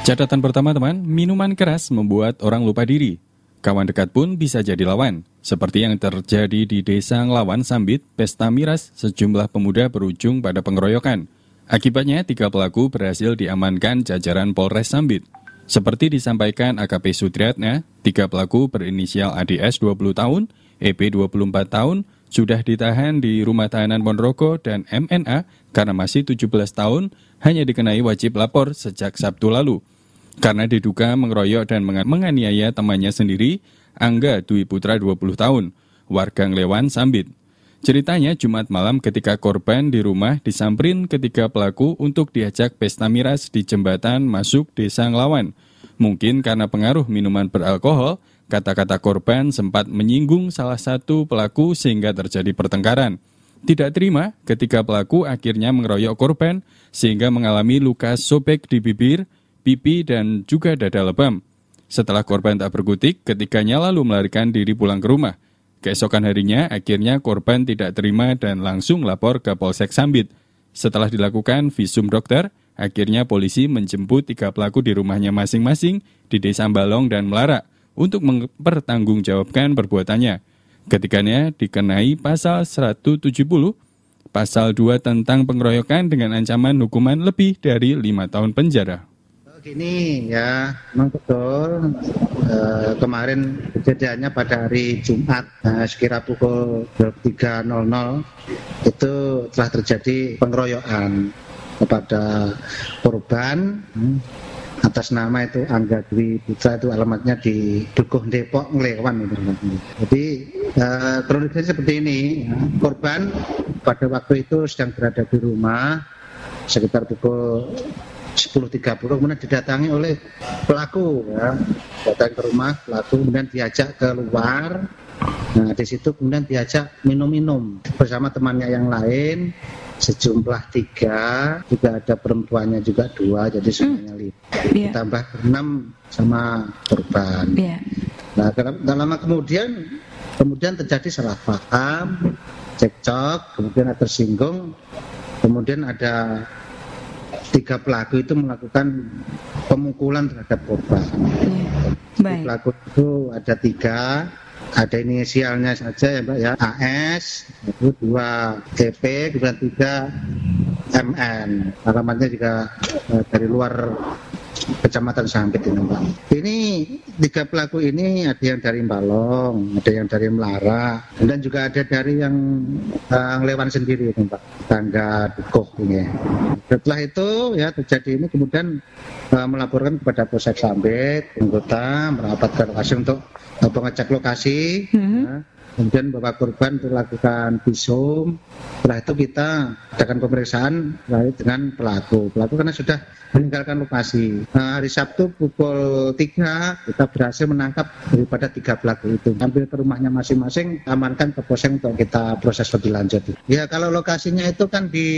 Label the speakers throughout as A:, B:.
A: Catatan pertama teman, minuman keras membuat orang lupa diri. Kawan dekat pun bisa jadi lawan. Seperti yang terjadi di desa Ngelawan Sambit, pesta miras, sejumlah pemuda berujung pada pengeroyokan. Akibatnya, tiga pelaku berhasil diamankan jajaran Polres Sambit. Seperti disampaikan AKP Sutriatna, tiga pelaku berinisial ADS 20 tahun, EP 24 tahun, sudah ditahan di rumah tahanan Ponorogo dan MNA karena masih 17 tahun, hanya dikenai wajib lapor sejak Sabtu lalu karena diduga mengeroyok dan menganiaya temannya sendiri, Angga Dwi Putra 20 tahun, warga Nglewan Sambit. Ceritanya Jumat malam ketika korban di rumah disamperin ketika pelaku untuk diajak pesta miras di jembatan masuk desa Nglawan. Mungkin karena pengaruh minuman beralkohol, kata-kata korban sempat menyinggung salah satu pelaku sehingga terjadi pertengkaran. Tidak terima ketika pelaku akhirnya mengeroyok korban sehingga mengalami luka sobek di bibir, pipi, dan juga dada lebam. Setelah korban tak berkutik, ketiganya lalu melarikan diri pulang ke rumah. Keesokan harinya, akhirnya korban tidak terima dan langsung lapor ke Polsek Sambit. Setelah dilakukan visum dokter, akhirnya polisi menjemput tiga pelaku di rumahnya masing-masing di Desa Balong dan Melarak untuk mempertanggungjawabkan perbuatannya. Ketiganya dikenai pasal 170, pasal 2 tentang pengeroyokan dengan ancaman hukuman lebih dari lima tahun penjara.
B: Gini ya, memang betul e, kemarin kejadiannya pada hari Jumat e, sekira pukul 23.00 itu telah terjadi pengeroyokan kepada korban atas nama itu Angga Dwi Putra itu alamatnya di Dukuh Depok Ngelewan Jadi e, kronologisnya seperti ini, korban pada waktu itu sedang berada di rumah sekitar pukul 10.30 kemudian didatangi oleh pelaku ya. Datang ke rumah pelaku kemudian diajak keluar nah di situ kemudian diajak minum-minum bersama temannya yang lain sejumlah tiga juga ada perempuannya juga dua jadi semuanya lima yeah. tambah enam sama korban yeah. nah lama kemudian kemudian terjadi salah paham cekcok kemudian ada tersinggung kemudian ada tiga pelaku itu melakukan pemukulan terhadap korban. Baik. Pelaku itu ada tiga, ada inisialnya saja ya Mbak ya, AS, itu dua CP, kemudian tiga MN. Alamatnya juga eh, dari luar Kecamatan Sangkit ini Pak. Ini tiga pelaku ini ada yang dari Balong, ada yang dari Melara, dan juga ada dari yang uh, Lewan sendiri ini Pak, tangga Dukuh ini. Setelah itu ya terjadi ini kemudian uh, melaporkan kepada Polsek Sambit, anggota merapat ke lokasi untuk uh, pengecek lokasi. Mm -hmm. ya kemudian bapak korban untuk lakukan visum. Setelah itu kita adakan pemeriksaan dengan pelaku. Pelaku karena sudah meninggalkan lokasi. Nah, hari Sabtu pukul 3 kita berhasil menangkap daripada tiga pelaku itu. Ambil ke rumahnya masing-masing amankan ke poseng untuk kita proses lebih lanjut. Ya kalau lokasinya itu kan di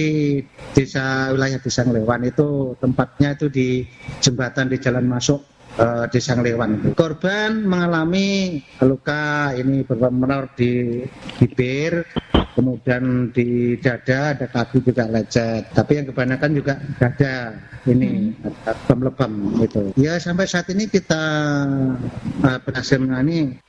B: desa wilayah desa Ngelewan itu tempatnya itu di jembatan di jalan masuk uh, desa Nglewan. Korban mengalami luka ini bermenor di bibir, kemudian di dada ada kaki juga lecet. Tapi yang kebanyakan juga dada ini hmm. lebam-lebam gitu. Ya sampai saat ini kita uh, berhasil menangani